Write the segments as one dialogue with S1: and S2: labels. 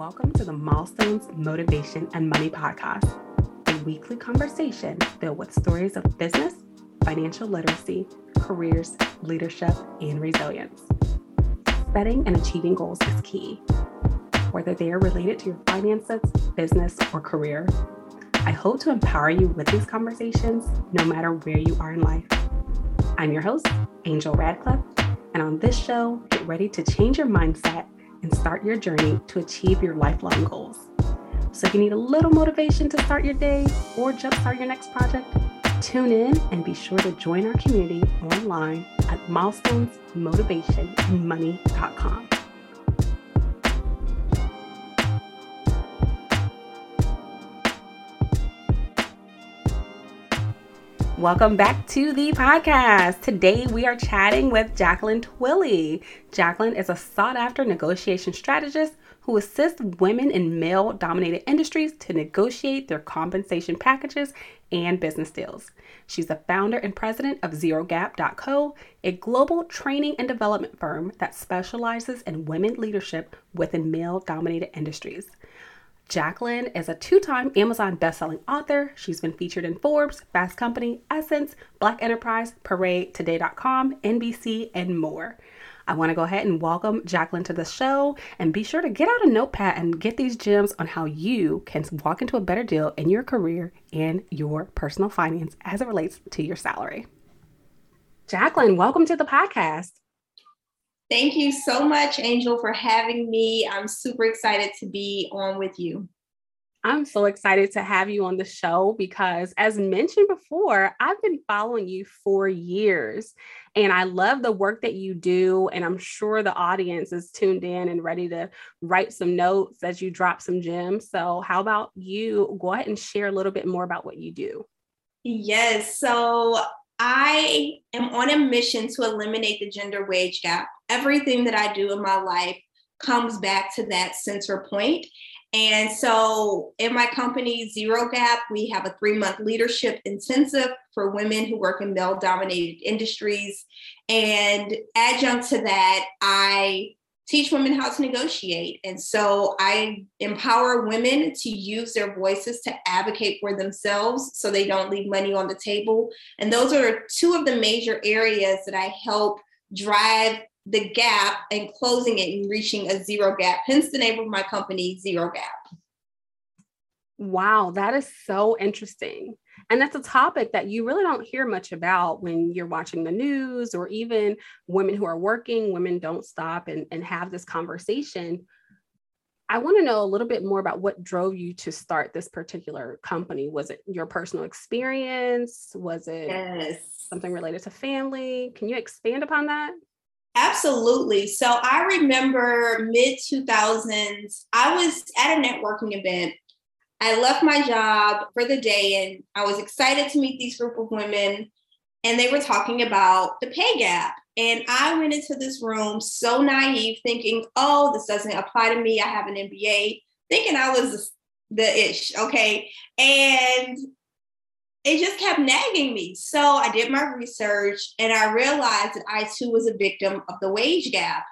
S1: Welcome to the Milestones, Motivation, and Money podcast, a weekly conversation filled with stories of business, financial literacy, careers, leadership, and resilience. Setting and achieving goals is key, whether they are related to your finances, business, or career. I hope to empower you with these conversations no matter where you are in life. I'm your host, Angel Radcliffe, and on this show, get ready to change your mindset and start your journey to achieve your lifelong goals. So, if you need a little motivation to start your day or jumpstart your next project, tune in and be sure to join our community online at milestonesmotivationandmoney.com. Welcome back to the podcast. Today we are chatting with Jacqueline Twillie. Jacqueline is a sought after negotiation strategist who assists women in male dominated industries to negotiate their compensation packages and business deals. She's the founder and president of ZeroGap.co, a global training and development firm that specializes in women leadership within male dominated industries. Jacqueline is a two time Amazon bestselling author. She's been featured in Forbes, Fast Company, Essence, Black Enterprise, Parade, Today.com, NBC, and more. I want to go ahead and welcome Jacqueline to the show and be sure to get out a notepad and get these gems on how you can walk into a better deal in your career and your personal finance as it relates to your salary. Jacqueline, welcome to the podcast.
S2: Thank you so much, Angel, for having me. I'm super excited to be on with you.
S1: I'm so excited to have you on the show because, as mentioned before, I've been following you for years and I love the work that you do. And I'm sure the audience is tuned in and ready to write some notes as you drop some gems. So, how about you go ahead and share a little bit more about what you do?
S2: Yes. So, I am on a mission to eliminate the gender wage gap. Everything that I do in my life comes back to that center point. And so in my company, Zero Gap, we have a three month leadership intensive for women who work in male dominated industries. And adjunct to that, I teach women how to negotiate. And so I empower women to use their voices to advocate for themselves so they don't leave money on the table. And those are two of the major areas that I help drive the gap and closing it and reaching a zero gap. Hence the name of my company, Zero Gap.
S1: Wow, that is so interesting. And that's a topic that you really don't hear much about when you're watching the news or even women who are working, women don't stop and, and have this conversation. I want to know a little bit more about what drove you to start this particular company. Was it your personal experience? Was it yes. something related to family? Can you expand upon that?
S2: Absolutely. So I remember mid 2000s, I was at a networking event I left my job for the day and I was excited to meet these group of women. And they were talking about the pay gap. And I went into this room so naive, thinking, oh, this doesn't apply to me. I have an MBA, thinking I was the ish. Okay. And it just kept nagging me. So I did my research and I realized that I too was a victim of the wage gap.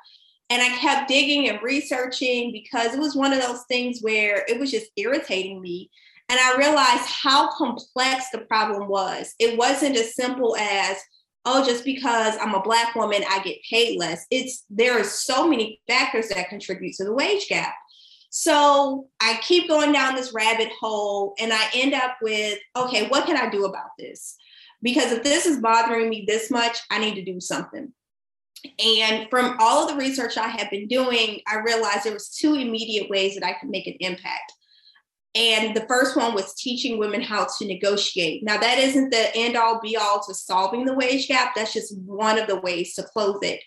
S2: And I kept digging and researching because it was one of those things where it was just irritating me. And I realized how complex the problem was. It wasn't as simple as, oh, just because I'm a Black woman, I get paid less. It's there are so many factors that contribute to the wage gap. So I keep going down this rabbit hole and I end up with, okay, what can I do about this? Because if this is bothering me this much, I need to do something. And from all of the research I had been doing, I realized there was two immediate ways that I could make an impact. And the first one was teaching women how to negotiate. Now, that isn't the end all be all to solving the wage gap. That's just one of the ways to close it.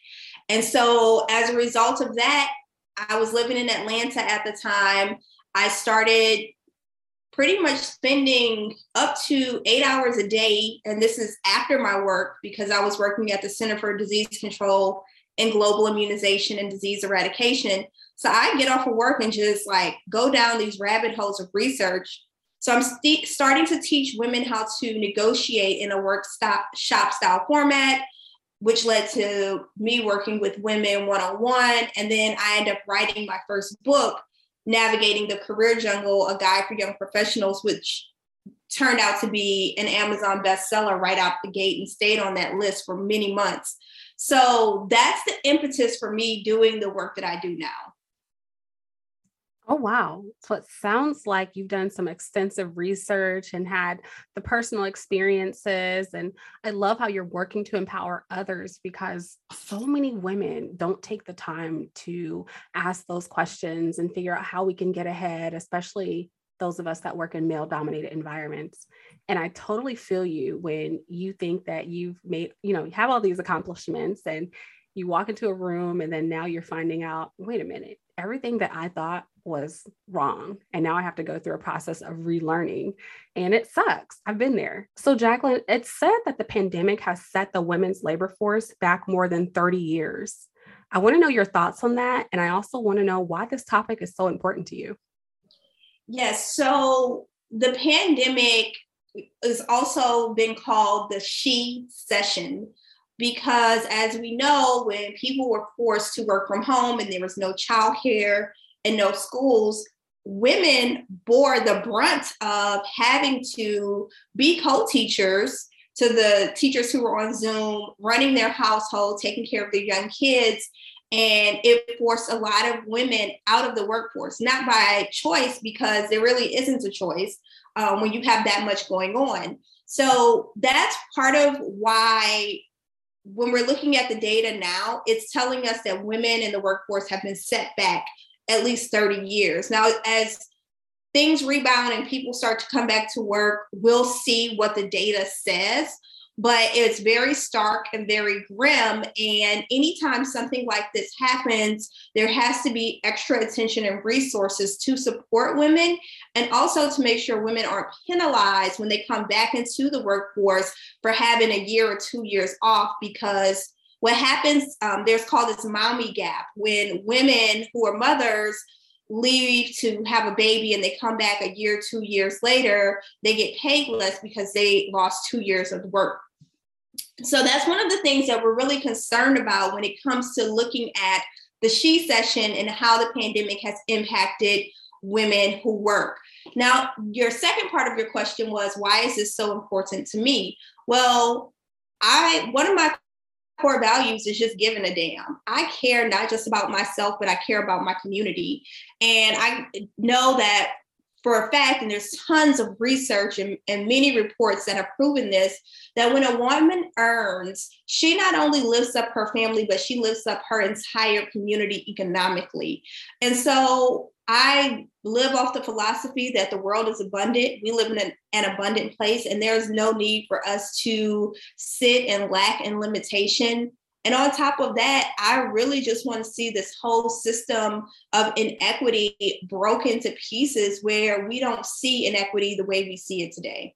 S2: And so, as a result of that, I was living in Atlanta at the time. I started pretty much spending up to eight hours a day. And this is after my work because I was working at the Center for Disease Control and Global Immunization and Disease Eradication. So I get off of work and just like go down these rabbit holes of research. So I'm st- starting to teach women how to negotiate in a work stop, shop style format, which led to me working with women one on one. And then I end up writing my first book Navigating the Career Jungle, a guide for young professionals, which turned out to be an Amazon bestseller right out the gate and stayed on that list for many months. So that's the impetus for me doing the work that I do now.
S1: Oh, wow. So it sounds like you've done some extensive research and had the personal experiences. And I love how you're working to empower others because so many women don't take the time to ask those questions and figure out how we can get ahead, especially those of us that work in male dominated environments. And I totally feel you when you think that you've made, you know, you have all these accomplishments and you walk into a room and then now you're finding out, wait a minute, everything that I thought was wrong. And now I have to go through a process of relearning. And it sucks. I've been there. So, Jacqueline, it's said that the pandemic has set the women's labor force back more than 30 years. I want to know your thoughts on that. And I also want to know why this topic is so important to you.
S2: Yes. So, the pandemic has also been called the shecession because as we know when people were forced to work from home and there was no childcare and no schools, women bore the brunt of having to be co-teachers to the teachers who were on Zoom, running their household, taking care of their young kids. And it forced a lot of women out of the workforce, not by choice, because there really isn't a choice um, when you have that much going on. So that's part of why, when we're looking at the data now, it's telling us that women in the workforce have been set back at least 30 years. Now, as things rebound and people start to come back to work, we'll see what the data says. But it's very stark and very grim. And anytime something like this happens, there has to be extra attention and resources to support women and also to make sure women aren't penalized when they come back into the workforce for having a year or two years off because what happens, um, there's called this mommy gap when women who are mothers leave to have a baby and they come back a year, two years later, they get paid less because they lost two years of work. So that's one of the things that we're really concerned about when it comes to looking at the shecession and how the pandemic has impacted women who work. Now, your second part of your question was why is this so important to me? Well, I one of my core values is just giving a damn. I care not just about myself, but I care about my community. And I know that for a fact, and there's tons of research and, and many reports that have proven this, that when a woman earns, she not only lifts up her family, but she lifts up her entire community economically. And so I live off the philosophy that the world is abundant. We live in an, an, abundant place, and there's no need for us to sit and lack in limitation. And on top of that, I really just want to see this whole system of inequity broken to pieces where we don't see inequity the way we see it today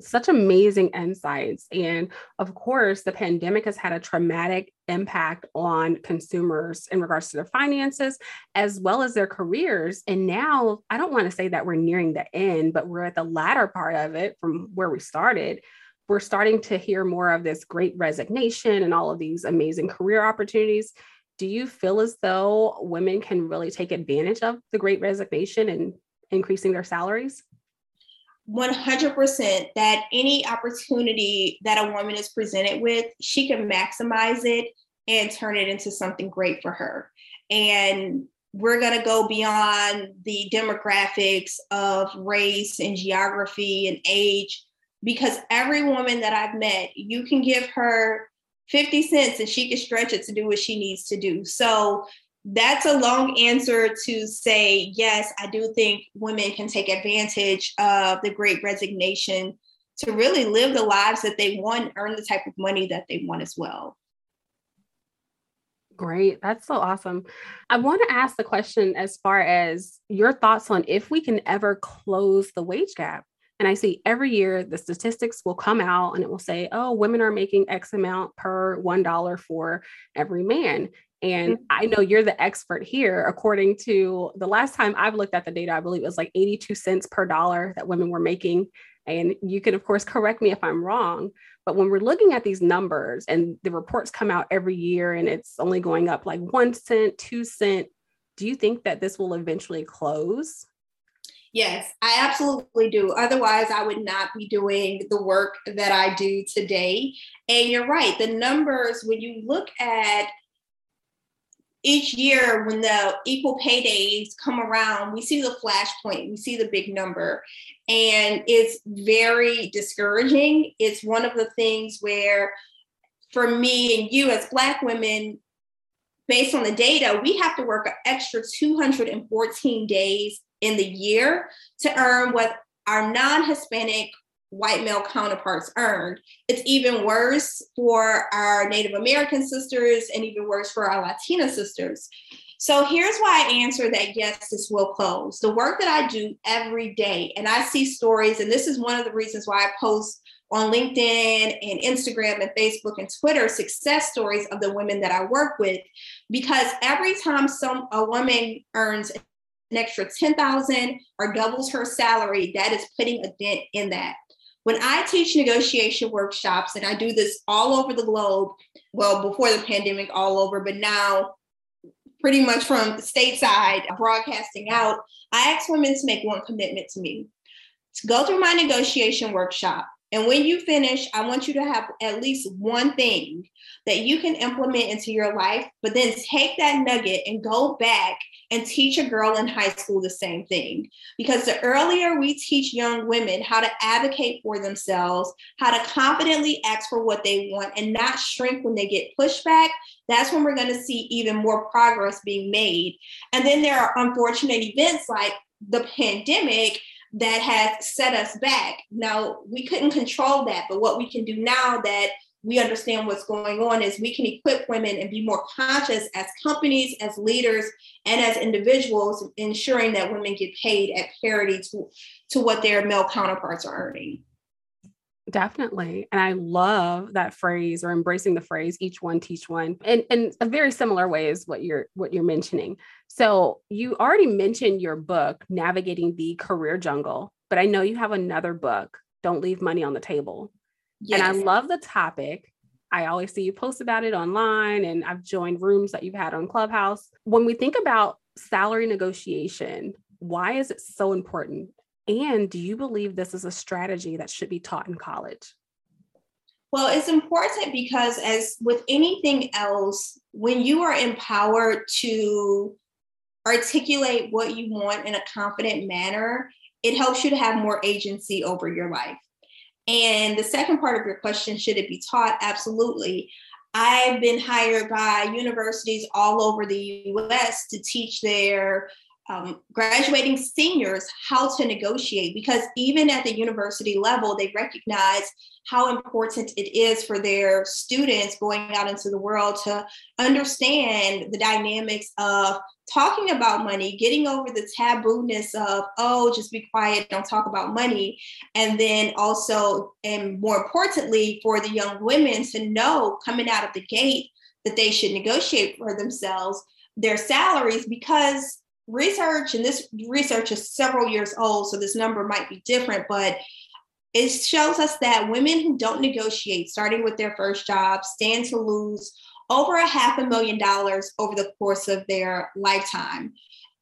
S1: such amazing insights. And of course, the pandemic has had a traumatic impact on consumers in regards to their finances as well as their careers. And now I don't want to say that we're nearing the end, but we're at the latter part of it from where we started. We're starting to hear more of this great resignation and all of these amazing career opportunities. Do you feel as though women can really take advantage of the great resignation and increasing their salaries?
S2: 100% that any opportunity that a woman is presented with, she can maximize it and turn it into something great for her. And we're going to go beyond the demographics of race and geography and age because every woman that I've met, you can give her 50 cents and she can stretch it to do what she needs to do. So that's a long answer to say, yes, I do think women can take advantage of the great resignation to really live the lives that they want, earn the type of money that they want as well.
S1: Great. That's so awesome. I want to ask the question as far as your thoughts on if we can ever close the wage gap. And I see every year the statistics will come out and it will say, oh, women are making X amount per $1 for every man. And mm-hmm. I know you're the expert here. According to the last time I've looked at the data, I believe it was like 82 cents per dollar that women were making. And you can, of course, correct me if I'm wrong. But when we're looking at these numbers and the reports come out every year and it's only going up like one cent, two cent, do you think that this will eventually close?
S2: Yes, I absolutely do. Otherwise, I would not be doing the work that I do today. And you're right, the numbers, when you look at each year when the equal pay days come around, we see the flashpoint, we see the big number, and it's very discouraging. It's one of the things where, for me and you as Black women, based on the data, we have to work an extra 214 days in the year to earn what our non Hispanic white male counterparts earned. It's even worse for our Native American sisters and even worse for our Latina sisters. So here's why I answer that yes, this will close. The work that I do every day, and I see stories, and this is one of the reasons why I post on LinkedIn and Instagram and Facebook and Twitter success stories of the women that I work with, because every time some a woman earns an extra 10,000 or doubles her salary, that is putting a dent in that. When I teach negotiation workshops, and I do this all over the globe, well, before the pandemic, all over, but now pretty much from the stateside broadcasting out, I ask women to make one commitment to me. To go through my negotiation workshop and when you finish, I want you to have at least one thing that you can implement into your life, but then take that nugget and go back and teach a girl in high school the same thing. Because the earlier we teach young women how to advocate for themselves, how to confidently ask for what they want and not shrink when they get pushback, that's when we're going to see even more progress being made. And then there are unfortunate events like the pandemic that has set us back. Now, we couldn't control that, but what we can do now that we understand what's going on is we can equip women and be more conscious as companies, as leaders, and as individuals, ensuring that women get paid at parity to, to what their male counterparts are earning.
S1: Definitely. And I love that phrase or embracing the phrase each one teach one. And in a very similar way is what you're what you're mentioning. So you already mentioned your book, Navigating the Career Jungle, but I know you have another book, Don't Leave Money on the Table. Yes. And I love the topic. I always see you post about it online and I've joined rooms that you've had on Clubhouse. When we think about salary negotiation, why is it so important? And do you believe this is a strategy that should be taught in college?
S2: Well, it's important because, as with anything else, when you are empowered to articulate what you want in a confident manner, it helps you to have more agency over your life. And the second part of your question should it be taught? Absolutely. I've been hired by universities all over the US to teach their um, graduating seniors how to negotiate because even at the university level, they recognize how important it is for their students going out into the world to understand the dynamics of talking about money, getting over the taboo-ness of, oh, just be quiet, don't talk about money. And then also, and more importantly, for the young women to know coming out of the gate that they should negotiate for themselves their salaries because research, and this research is several years old, so this number might be different, but it shows us that women who don't negotiate, starting with their first job, stand to lose over a half a million dollars over the course of their lifetime.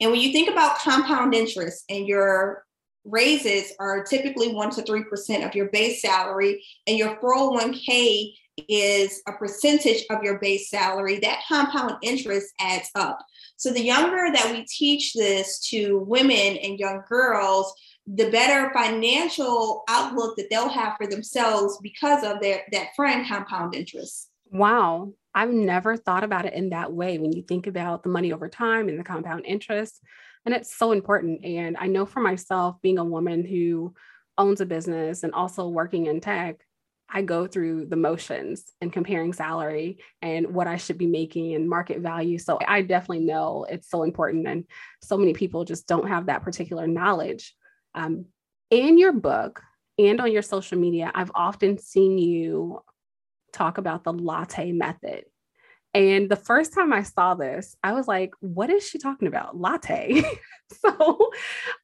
S2: And when you think about compound interest and your raises are typically 1% to 3% of your base salary, and your 401k is a percentage of your base salary, that compound interest adds up. So the younger that we teach this to women and young girls, the better financial outlook that they'll have for themselves because of their that friend compound interest.
S1: Wow. I've never thought about it in that way when you think about the money over time and the compound interest. And it's so important. And I know for myself, being a woman who owns a business and also working in tech, I go through the motions and comparing salary and what I should be making and market value. So I definitely know it's so important. And so many people just don't have that particular knowledge. Um, in your book and on your social media, I've often seen you talk about the latte method. And the first time I saw this, I was like, what is she talking about? Latte. so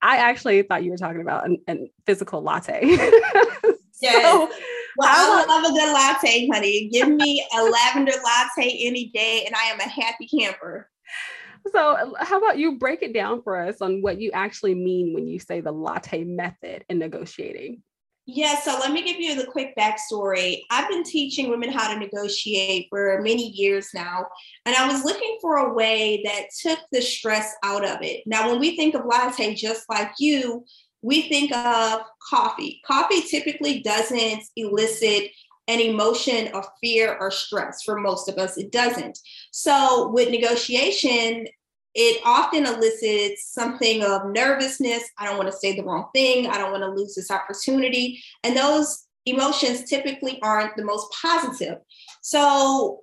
S1: I actually thought you were talking about a physical latte.
S2: yes. So, well, I love a good latte, honey. Give me a lavender latte any day, and I am a happy camper.
S1: So, how about you break it down for us on what you actually mean when you say the latte method in negotiating?
S2: Yeah, so let me give you the quick backstory. I've been teaching women how to negotiate for many years now, and I was looking for a way that took the stress out of it. Now, when we think of latte, just like you, we think of coffee. Coffee typically doesn't elicit an emotion of fear or stress for most of us. It doesn't. So, with negotiation, it often elicits something of nervousness. I don't want to say the wrong thing. I don't want to lose this opportunity. And those emotions typically aren't the most positive. So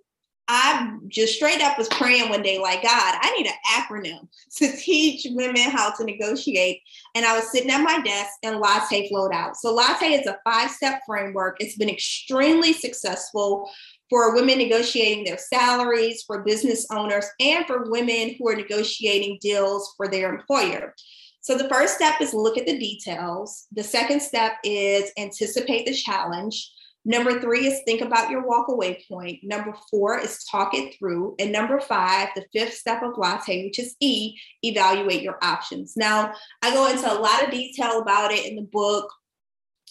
S2: I just straight up was praying one day, like, God, I need an acronym to teach women how to negotiate. And I was sitting at my desk and Latte flowed out. So, Latte is a five step framework. It's been extremely successful for women negotiating their salaries, for business owners, and for women who are negotiating deals for their employer. So the first step is look at the details. The second step is anticipate the challenge. Number three is think about your walkaway point. Number four is talk it through. And number five, the fifth step of latte, which is E, evaluate your options. Now, I go into a lot of detail about it in the book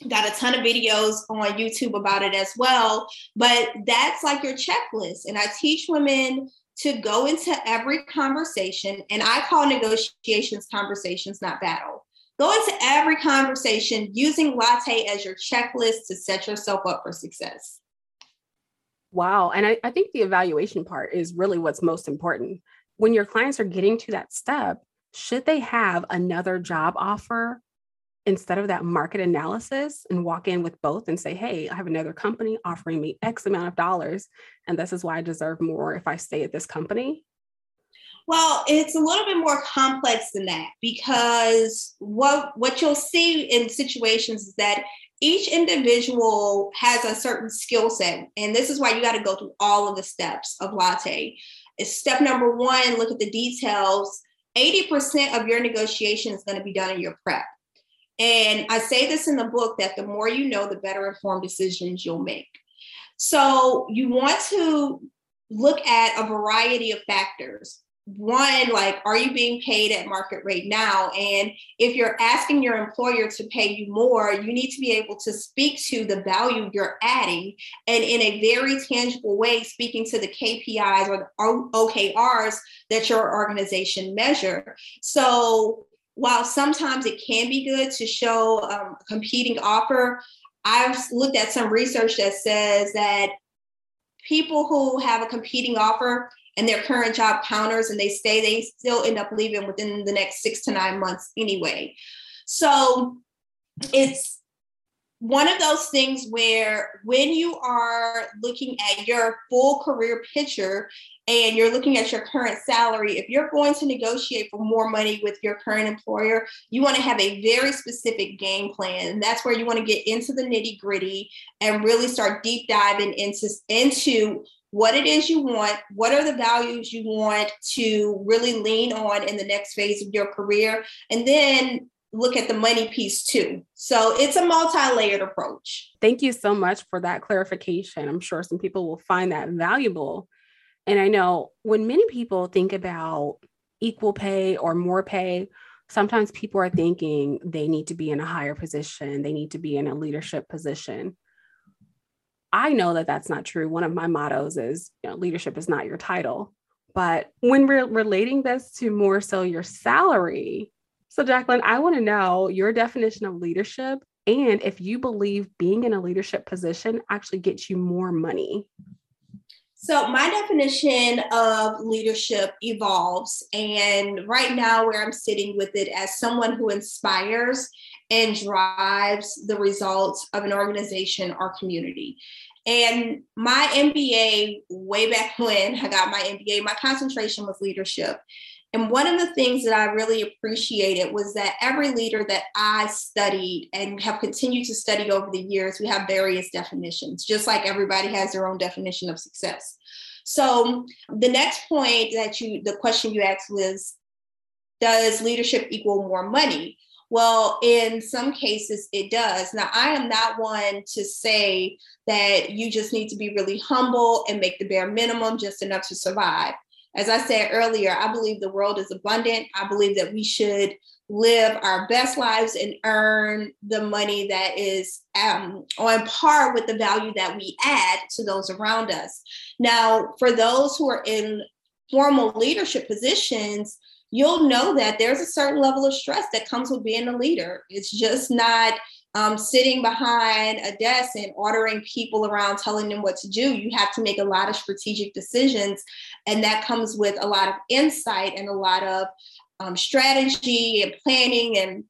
S2: got a ton of videos on YouTube about it as well. But that's like your checklist. And I teach women to go into every conversation, and I call negotiations conversations, not battle. Go into every conversation using latte as your checklist to set yourself up for success.
S1: Wow. And I, I think the evaluation part is really what's most important. When your clients are getting to that step, should they have another job offer instead of that market analysis and walk in with both and say, hey, I have another company offering me X amount of dollars, and this is why I deserve more if I stay at this company?
S2: Well, it's a little bit more complex than that because what what you'll see in situations is that each individual has a certain skill set, and this is why you got to go through all of the steps of latte. Step number one, look at the details. 80% of your negotiation is going to be done in your prep. And I say this in the book that the more you know, the better informed decisions you'll make. So you want to look at a variety of factors. One, like, are you being paid at market rate now? And if you're asking your employer to pay you more, you need to be able to speak to the value you're adding and in a very tangible way, speaking to the KPIs or the OKRs that your organization measure. So while sometimes it can be good to show um, a competing offer, I've looked at some research that says that people who have a competing offer and their current job counters and they stay, they still end up leaving within the next six to nine months anyway. So it's one of those things where when you are looking at your full career picture and you're looking at your current salary, if you're going to negotiate for more money with your current employer, you want to have a very specific game plan. And that's where you want to get into the nitty gritty and really start deep diving into, into what it is you want, what are the values you want to really lean on in the next phase of your career, and then look at the money piece too. So it's a multi-layered approach.
S1: Thank you so much for that clarification. I'm sure some people will find that valuable. And I know when many people think about equal pay or more pay, sometimes people are thinking they need to be in a higher position, they need to be in a leadership position. I know that that's not true. One of my mottos is, you know, leadership is not your title. But when we're relating this to more so your salary, so, Jacqueline, I want to know your definition of leadership and if you believe being in a leadership position actually gets you more money.
S2: So, my definition of leadership evolves. And right now, where I'm sitting with it as someone who inspires and drives the results of an organization or community. And my MBA, way back when I got my MBA, my concentration was leadership. And one of the things that I really appreciated was that every leader that I studied and have continued to study over the years, we have various definitions, just like everybody has their own definition of success. So the next point that you, the question you asked was, does leadership equal more money? Well, in some cases, it does. Now, I am not one to say that you just need to be really humble and make the bare minimum just enough to survive As I said earlier, I believe the world is abundant. I believe that we should live our best lives and earn the money that is um, on par with the value that we add to those around us. Now, for those who are in formal leadership positions, you'll know that there's a certain level of stress that comes with being a leader. It's just not um, sitting behind a desk and ordering people around, telling them what to do. You have to make a lot of strategic decisions, and that comes with a lot of insight and a lot of um, strategy and planning and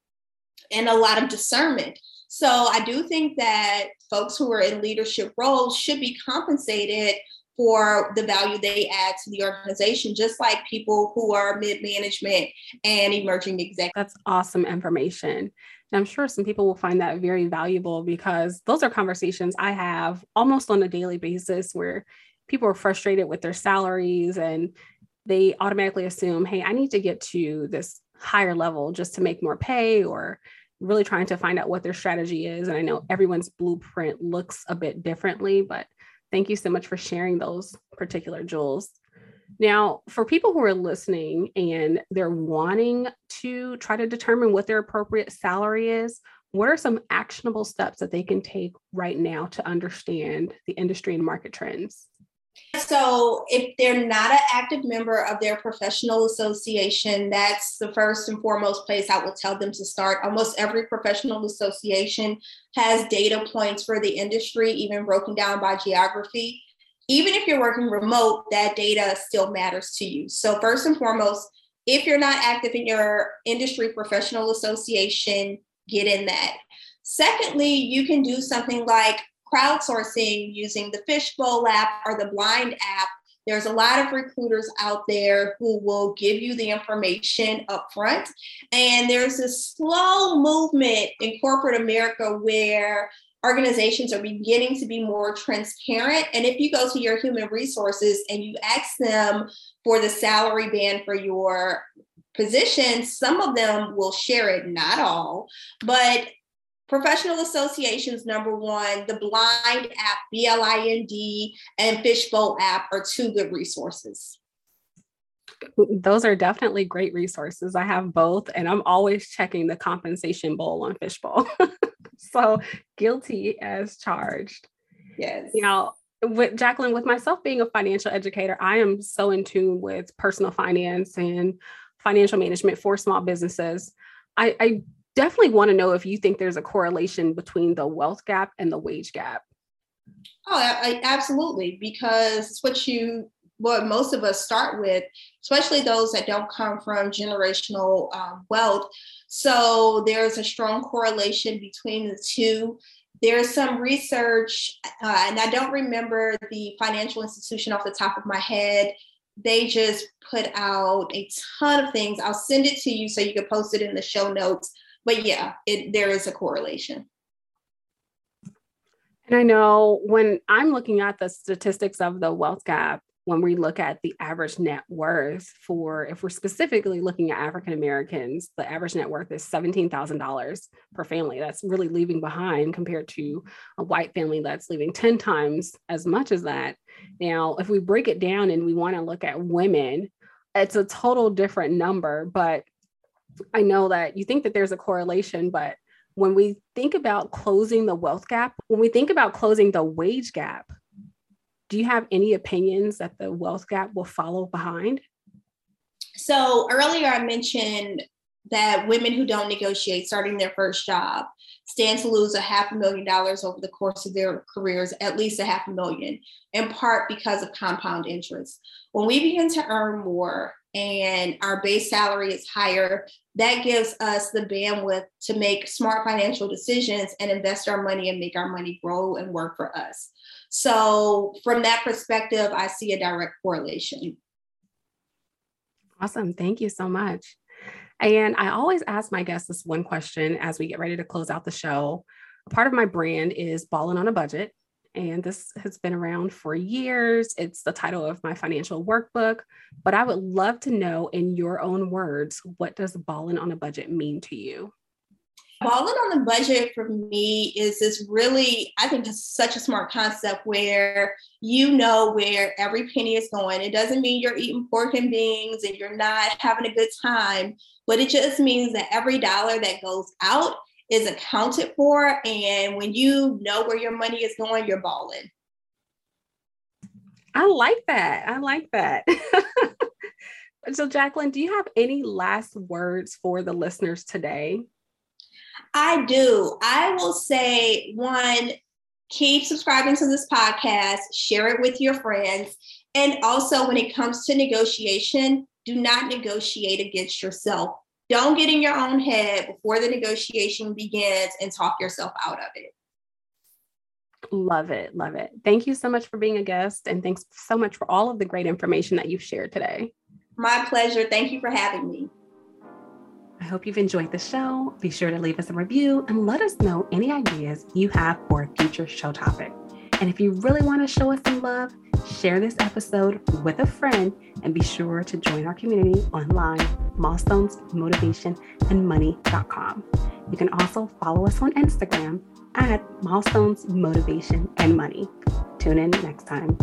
S2: and a lot of discernment. So I do think that folks who are in leadership roles should be compensated for the value they add to the organization, just like people who are mid management and emerging executives.
S1: That's awesome information. And I'm sure some people will find that very valuable because those are conversations I have almost on a daily basis where people are frustrated with their salaries and they automatically assume, hey, I need to get to this higher level just to make more pay or really trying to find out what their strategy is. And I know everyone's blueprint looks a bit differently, but thank you so much for sharing those particular jewels. Now, for people who are listening and they're wanting to try to determine what their appropriate salary is, what are some actionable steps that they can take right now to understand the industry and market trends?
S2: So, if they're not an active member of their professional association, that's the first and foremost place I would tell them to start. Almost every professional association has data points for the industry, even broken down by geography. Even if you're working remote, that data still matters to you. So, first and foremost, if you're not active in your industry professional association, get in that. Secondly, you can do something like crowdsourcing using the Fishbowl app or the Blind app. There's a lot of recruiters out there who will give you the information up front. And there's a slow movement in corporate America where organizations are beginning to be more transparent. And if you go to your human resources and you ask them for the salary band for your position, some of them will share it, not all, but Professional associations, number one, the Blind app, B L I N D, and Fishbowl app are two good resources.
S1: Those are definitely great resources. I have both, and I'm always checking the compensation bowl on Fishbowl. so guilty as charged.
S2: Yes.
S1: You know, with Jacqueline, with myself being a financial educator, I am so in tune with personal finance and financial management for small businesses. I, I definitely want to know if you think there's a correlation between the wealth gap and the wage gap.
S2: Oh, I, absolutely, because what you what most of us start with, especially those that don't come from generational um, wealth. So there's a strong correlation between the two. There's some research, uh, and I don't remember the financial institution off the top of my head. They just put out a ton of things. I'll send it to you so you can post it in the show notes but yeah, it, there is a correlation.
S1: And I know when I'm looking at the statistics of the wealth gap, when we look at the average net worth for, if we're specifically looking at African Americans, the average net worth is $17,000 per family. That's really leaving behind compared to a white family that's leaving 10 times as much as that. Now, if we break it down and we want to look at women, it's a total different number, but I know that you think that there's a correlation, but when we think about closing the wealth gap, when we think about closing the wage gap, do you have any opinions that the wealth gap will follow behind?
S2: So earlier I mentioned that women who don't negotiate starting their first job stand to lose a half a million dollars over the course of their careers, at least a half a million, in part because of compound interest. When we begin to earn more, and our base salary is higher, that gives us the bandwidth to make smart financial decisions and invest our money and make our money grow and work for us. So, from that perspective, I see a direct correlation.
S1: Awesome. Thank you so much. And I always ask my guests this one question as we get ready to close out the show. A part of my brand is balling on a budget and this has been around for years. It's the title of my financial workbook, but I would love to know in your own words, what does balling on a budget mean to you?
S2: Balling on the budget for me is this really, I think it's such a smart concept where you know where every penny is going. It doesn't mean you're eating pork and beans and you're not having a good time, but it just means that every dollar that goes out is accounted for. And when you know where your money is going, you're balling.
S1: I like that. I like that. so, Jacqueline, do you have any last words for the listeners today?
S2: I do. I will say one, keep subscribing to this podcast, share it with your friends. And also, when it comes to negotiation, do not negotiate against yourself. Don't get in your own head before the negotiation begins and talk yourself out of it.
S1: Love it. Love it. Thank you so much for being a guest. And thanks so much for all of the great information that you've shared today.
S2: My pleasure. Thank you for having me.
S1: I hope you've enjoyed the show. Be sure to leave us a review and let us know any ideas you have for a future show topic. And if you really want to show us some love, share this episode with a friend and be sure to join our community online, milestones, motivation, and money.com. You can also follow us on Instagram at milestones, motivation, and money. Tune in next time.